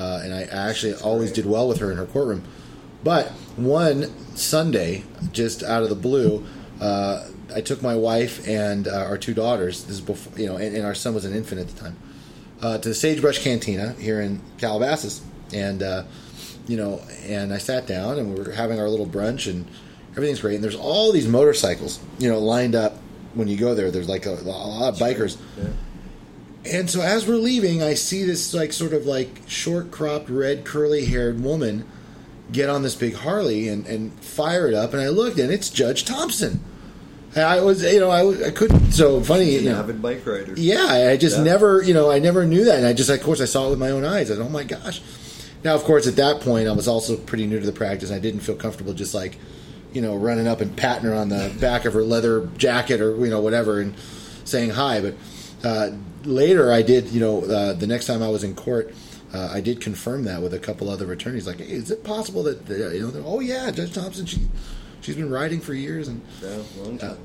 uh, and I actually always did well with her in her courtroom. But one Sunday, just out of the blue, uh, I took my wife and uh, our two daughters. This is before, you know, and, and our son was an infant at the time uh, to the Sagebrush Cantina here in Calabasas, and uh, you know, and I sat down and we were having our little brunch, and everything's great. And there's all these motorcycles, you know, lined up. When you go there, there's like a, a lot of bikers. Yeah. And so as we're leaving, I see this like sort of like short cropped, red, curly haired woman get on this big Harley and, and fire it up. And I looked and it's Judge Thompson. And I was, you know, I, I couldn't. So funny, you know. avid bike rider. Yeah, I just Yeah. never, you know, I never knew that, and I just, of course, I saw it with my own eyes. I said, "Oh my gosh!" Now, of course, at that point, I was also pretty new to the practice. I didn't feel comfortable just like, you know, running up and patting her on the back of her leather jacket or you know whatever and saying hi. But uh, later, I did, you know, uh, the next time I was in court. Uh, I did confirm that with a couple other attorneys. Like, hey, is it possible that uh, you know? Oh yeah, Judge Thompson. She she's been writing for years, and Yeah, long time.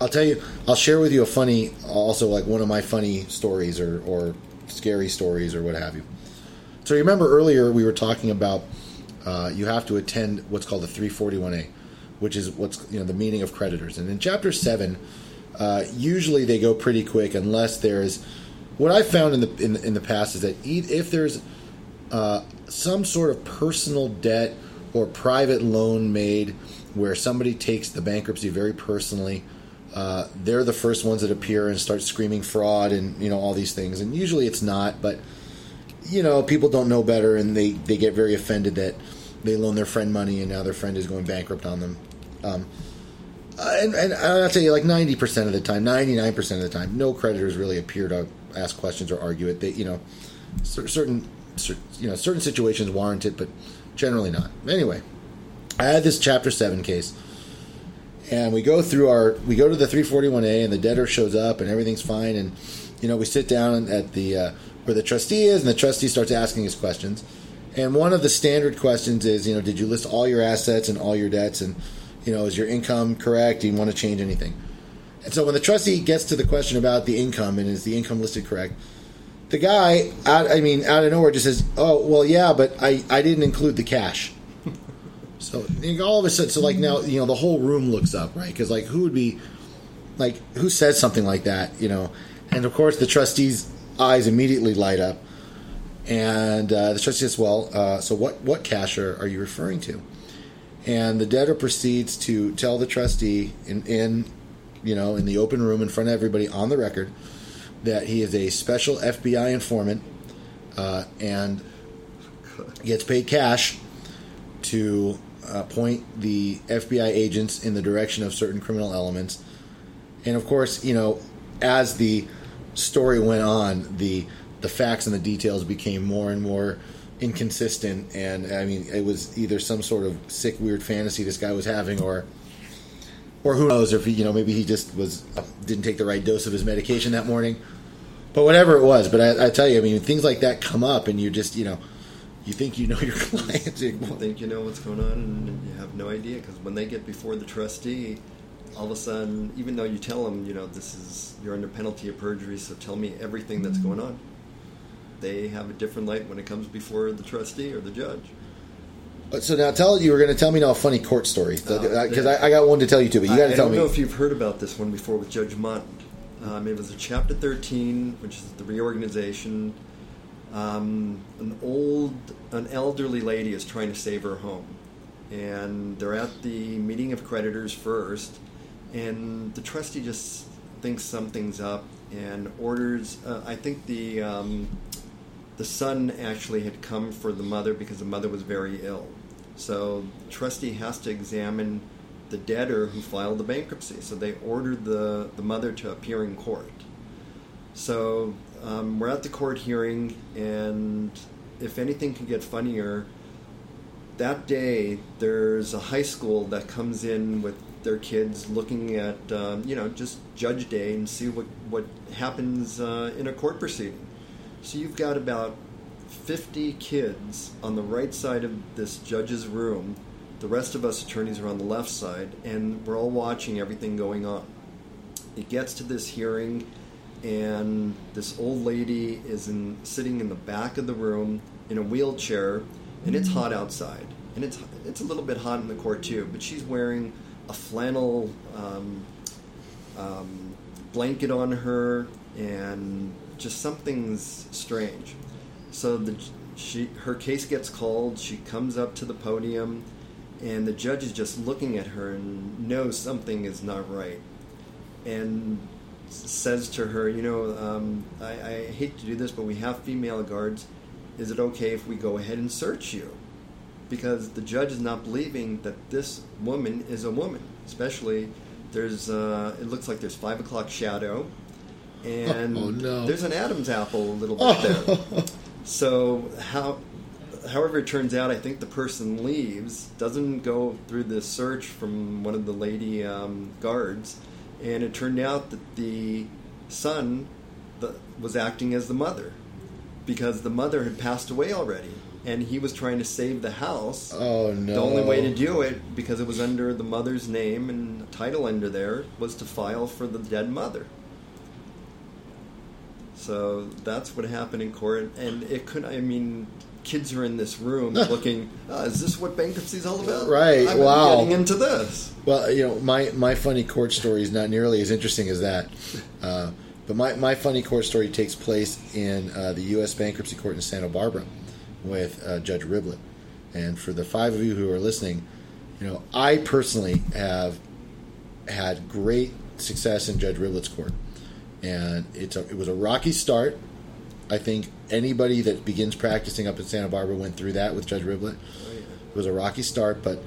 I'll tell you. I'll share with you a funny, also like one of my funny stories or, or scary stories or what have you. So you remember earlier we were talking about uh, you have to attend what's called the 341A, which is what's you know the meaning of creditors. And in Chapter Seven, uh, usually they go pretty quick unless there's what I've found in the in, in the past is that if there's uh, some sort of personal debt or private loan made where somebody takes the bankruptcy very personally. Uh, they're the first ones that appear and start screaming fraud and you know all these things, and usually it's not. But you know, people don't know better, and they they get very offended that they loan their friend money and now their friend is going bankrupt on them. Um, uh, and, and I'll tell you, like ninety percent of the time, ninety nine percent of the time, no creditors really appear to ask questions or argue it. They, you know, certain, you know, certain situations warrant it, but generally not. Anyway, I had this Chapter Seven case, and we go through our, we go to the three forty one A, and the debtor shows up, and everything's fine, and you know, we sit down at the uh, where the trustee is, and the trustee starts asking his questions. And one of the standard questions is, you know, did you list all your assets and all your debts, and you know, is your income correct? Do you want to change anything? And so when the trustee gets to the question about the income and is the income listed correct, the guy, out, I mean, out of nowhere, just says, "Oh, well, yeah, but I, I didn't include the cash." *laughs* so all of a sudden, so like now, you know, the whole room looks up, right? Because like, who would be, like, who says something like that, you know? And of course, the trustee's eyes immediately light up, and uh, the trustee says, "Well, uh, so what what cash are, are you referring to?" And the debtor proceeds to tell the trustee in, in you know in the open room in front of everybody on the record that he is a special FBI informant uh, and gets paid cash to uh, point the FBI agents in the direction of certain criminal elements. And of course, you know, as the story went on, the the facts and the details became more and more inconsistent. And I mean, it was either some sort of sick, weird fantasy this guy was having, or or who knows if he, you know, maybe he just was didn't take the right dose of his medication that morning. But whatever it was, but I, I tell you, I mean, things like that come up, and you just, you know, you think you know your *laughs* clients. You think you know what's going on, and you have no idea because when they get before the trustee, all of a sudden, even though you tell them, you know, this is you're under penalty of perjury, so tell me everything that's going on. They have a different light when it comes before the trustee or the judge. So now, tell you were going to tell me now a funny court story because uh, I, I, got one to tell you too, but you got to tell me. I don't know if you've heard about this one before with Judge Mott. Um, it was a Chapter 13, which is the reorganization. Um, an old, an elderly lady is trying to save her home, and they're at the meeting of creditors first, and the trustee just thinks something's up and orders. Uh, I think the um, the son actually had come for the mother because the mother was very ill, so the trustee has to examine the debtor who filed the bankruptcy. So they ordered the, the mother to appear in court. So um, we're at the court hearing, and if anything can get funnier, that day there's a high school that comes in with their kids looking at, um, you know, just judge day and see what, what happens uh, in a court proceeding. So you've got about 50 kids on the right side of this judge's room the rest of us attorneys are on the left side, and we're all watching everything going on. It gets to this hearing, and this old lady is in, sitting in the back of the room in a wheelchair, and it's hot outside, and it's it's a little bit hot in the court too. But she's wearing a flannel um, um, blanket on her, and just something's strange. So the she her case gets called. She comes up to the podium and the judge is just looking at her and knows something is not right and says to her you know um, I, I, hate to do this but we have female guards is it okay if we go ahead and search you because the judge is not believing that this woman is a woman especially there's uh, it looks like there's five o'clock shadow and oh, no. there's an adam's apple a little bit there *laughs* so how however it turns out, I think the person leaves, doesn't go through the search from one of the lady um, guards, and it turned out that the son the, was acting as the mother because the mother had passed away already. And he was trying to save the house. Oh no! The only way to do it, because it was under the mother's name and title under there, was to file for the dead mother. So that's what happened in court, and it could. I mean, kids are in this room *laughs* looking, oh, is this what bankruptcy is all about? Right. I'm wow. Getting into this. Well, you know, my, my funny court story is not nearly as interesting as that. Uh, but my, my funny court story takes place in uh, the U.S. Bankruptcy Court in Santa Barbara with uh, Judge Riblet. And for the five of you who are listening, you know, I personally have had great success in Judge Riblet's court. And it's a, it was a rocky start I think anybody that begins practicing up in Santa Barbara went through that with Judge Riblet. Oh, yeah. It was a rocky start, but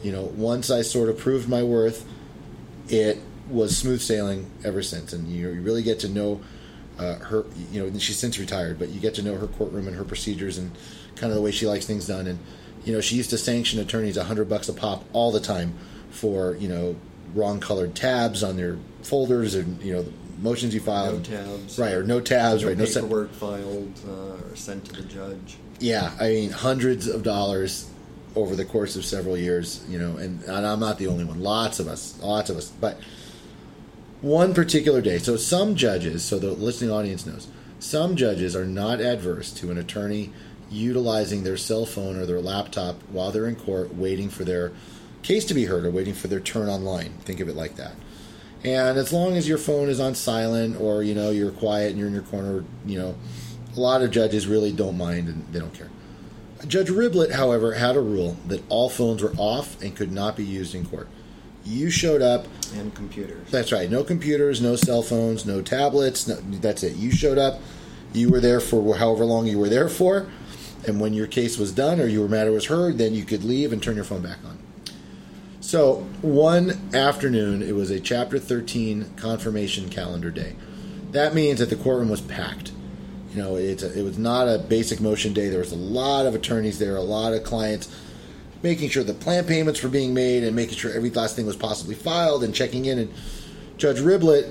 you know, once I sort of proved my worth, it was smooth sailing ever since. And you, you really get to know uh, her. You know, she's since retired, but you get to know her courtroom and her procedures and kind of the way she likes things done. And you know, she used to sanction attorneys a hundred bucks a pop all the time for you know wrong colored tabs on their folders and you know motions you filed, no tabs, right, or no tabs, no right, no paperwork filed uh, or sent to the judge. Yeah, I mean hundreds of dollars over the course of several years, you know, and, and I'm not the only one. Lots of us, lots of us, but one particular day. So some judges, so the listening audience knows, some judges are not adverse to an attorney utilizing their cell phone or their laptop while they're in court waiting for their case to be heard or waiting for their turn online. Think of it like that. And as long as your phone is on silent or you know you're quiet and you're in your corner, you know, a lot of judges really don't mind and they don't care. Judge Riblet, however, had a rule that all phones were off and could not be used in court. You showed up and computers. That's right. No computers, no cell phones, no tablets. No, that's it. You showed up. You were there for however long you were there for, and when your case was done or your matter was heard, then you could leave and turn your phone back on. So one afternoon, it was a Chapter 13 confirmation calendar day. That means that the courtroom was packed. You know, it's a, it was not a basic motion day. There was a lot of attorneys there, a lot of clients making sure the plan payments were being made and making sure every last thing was possibly filed and checking in. And Judge Riblet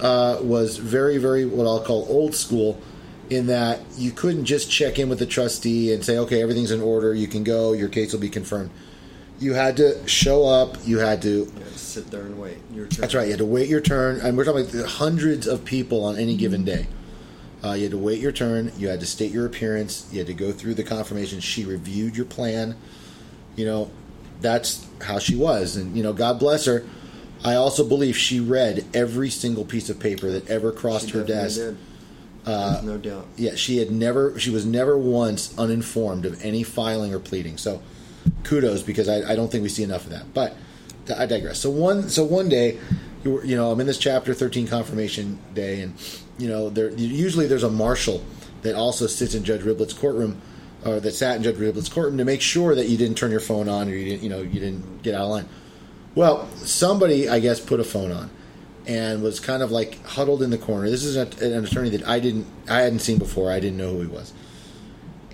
uh, was very, very what I'll call old school in that you couldn't just check in with the trustee and say, okay, everything's in order, you can go, your case will be confirmed. You had to show up. You had to. You had to sit there and wait. Your turn. That's right. You had to wait your turn, and we're talking about hundreds of people on any given day. Uh, you had to wait your turn. You had to state your appearance. You had to go through the confirmation. She reviewed your plan. You know, that's how she was, and you know, God bless her. I also believe she read every single piece of paper that ever crossed her desk. did. Uh, no doubt. Yeah, she had never. She was never once uninformed of any filing or pleading. So, kudos because I, I don't think we see enough of that. But I digress. So one so one day, you, know, I'm in this chapter 13 confirmation day, and you know, there usually there's a marshal that also sits in Judge Riblet's courtroom, or that sat in Judge Riblet's courtroom to make sure that you didn't turn your phone on or you didn't, you know, you didn't get out of line. Well, somebody I guess put a phone on and was kind of like huddled in the corner. This is an attorney that I didn't, I hadn't seen before. I didn't know who he was.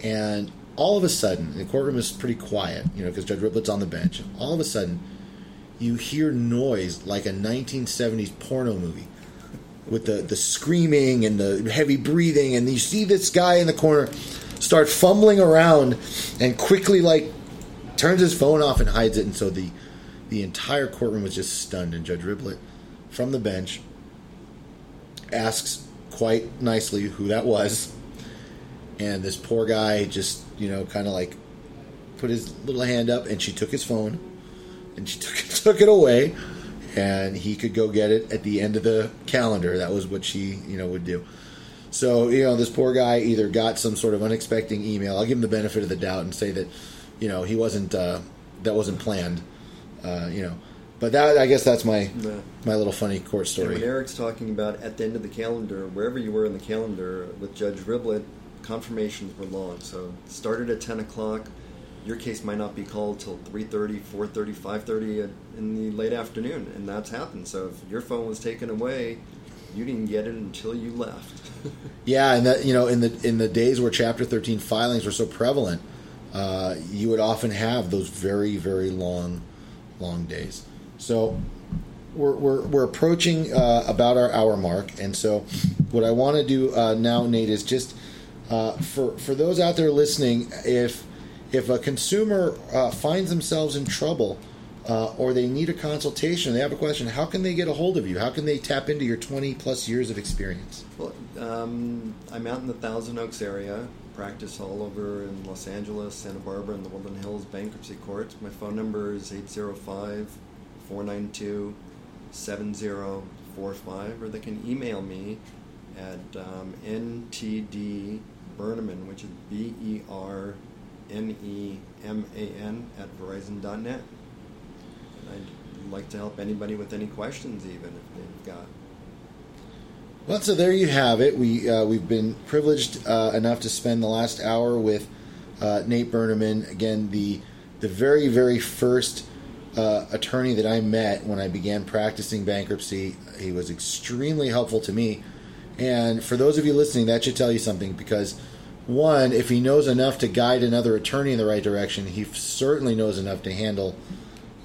And all of a sudden, the courtroom is pretty quiet, you know, because Judge Riblet's on the bench. All of a sudden, you hear noise like a 1970s porno movie with the, the screaming and the heavy breathing. And you see this guy in the corner start fumbling around and quickly, like, turns his phone off and hides it. And so the, the entire courtroom was just stunned. And Judge Riblet, from the bench, asks quite nicely who that was. And this poor guy just, you know, kind of like put his little hand up and she took his phone and she *laughs* took, took it away and he could go get it at the end of the calendar. That was what she, you know, would do. So, you know, this poor guy either got some sort of unexpected email. I'll give him the benefit of the doubt and say that, you know, he wasn't, uh, that wasn't planned, uh, you know. But that, I guess that's my, No. my little funny court And when story. Eric's talking about at the end of the calendar, wherever you were in the calendar with Judge Riblet, confirmations were long. So started at 10 o'clock. Your case might not be called till 3.30, 4.30, 5.30 in the late afternoon. And that's happened. So if your phone was taken away, you didn't get it until you left. *laughs* Yeah, and that you know, in the in the days where Chapter Thirteen filings were so prevalent, uh, you would often have those very very long, long days. So we're we're, we're approaching uh, about our hour mark, and so what I want to do uh, now, Nate, is just uh, for for those out there listening, if if a consumer uh, finds themselves in trouble. Uh, or they need a consultation, they have a question. How can they get a hold of you? How can they tap into your 20 plus years of experience? Well, um, I'm out in the Thousand Oaks area, practice all over in Los Angeles, Santa Barbara, and the Woodland Hills bankruptcy courts. My phone number is 805 492 7045, or they can email me at um, ntd Berneman, which is B E R N E M A N, at verizon.net. And I'd like to help anybody with any questions, even if they've got. Well, so there you have it. We uh, we've been privileged uh, enough to spend the last hour with uh, Nate Berneman. Again, the the very very first uh, attorney that I met when I began practicing bankruptcy. He was extremely helpful to me, and for those of you listening, that should tell you something because one, if he knows enough to guide another attorney in the right direction, he certainly knows enough to handle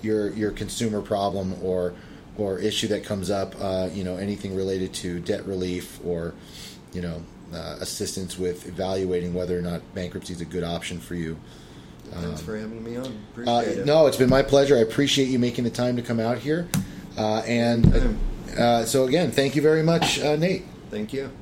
your your consumer problem or or issue that comes up, uh, you know, anything related to debt relief or, you know, uh, assistance with evaluating whether or not bankruptcy is a good option for you. Thanks for having me on. Uh, it. no, it's been my pleasure. I appreciate you making the time to come out here. Uh, and uh, so, again, thank you very much, uh, Nate. Thank you.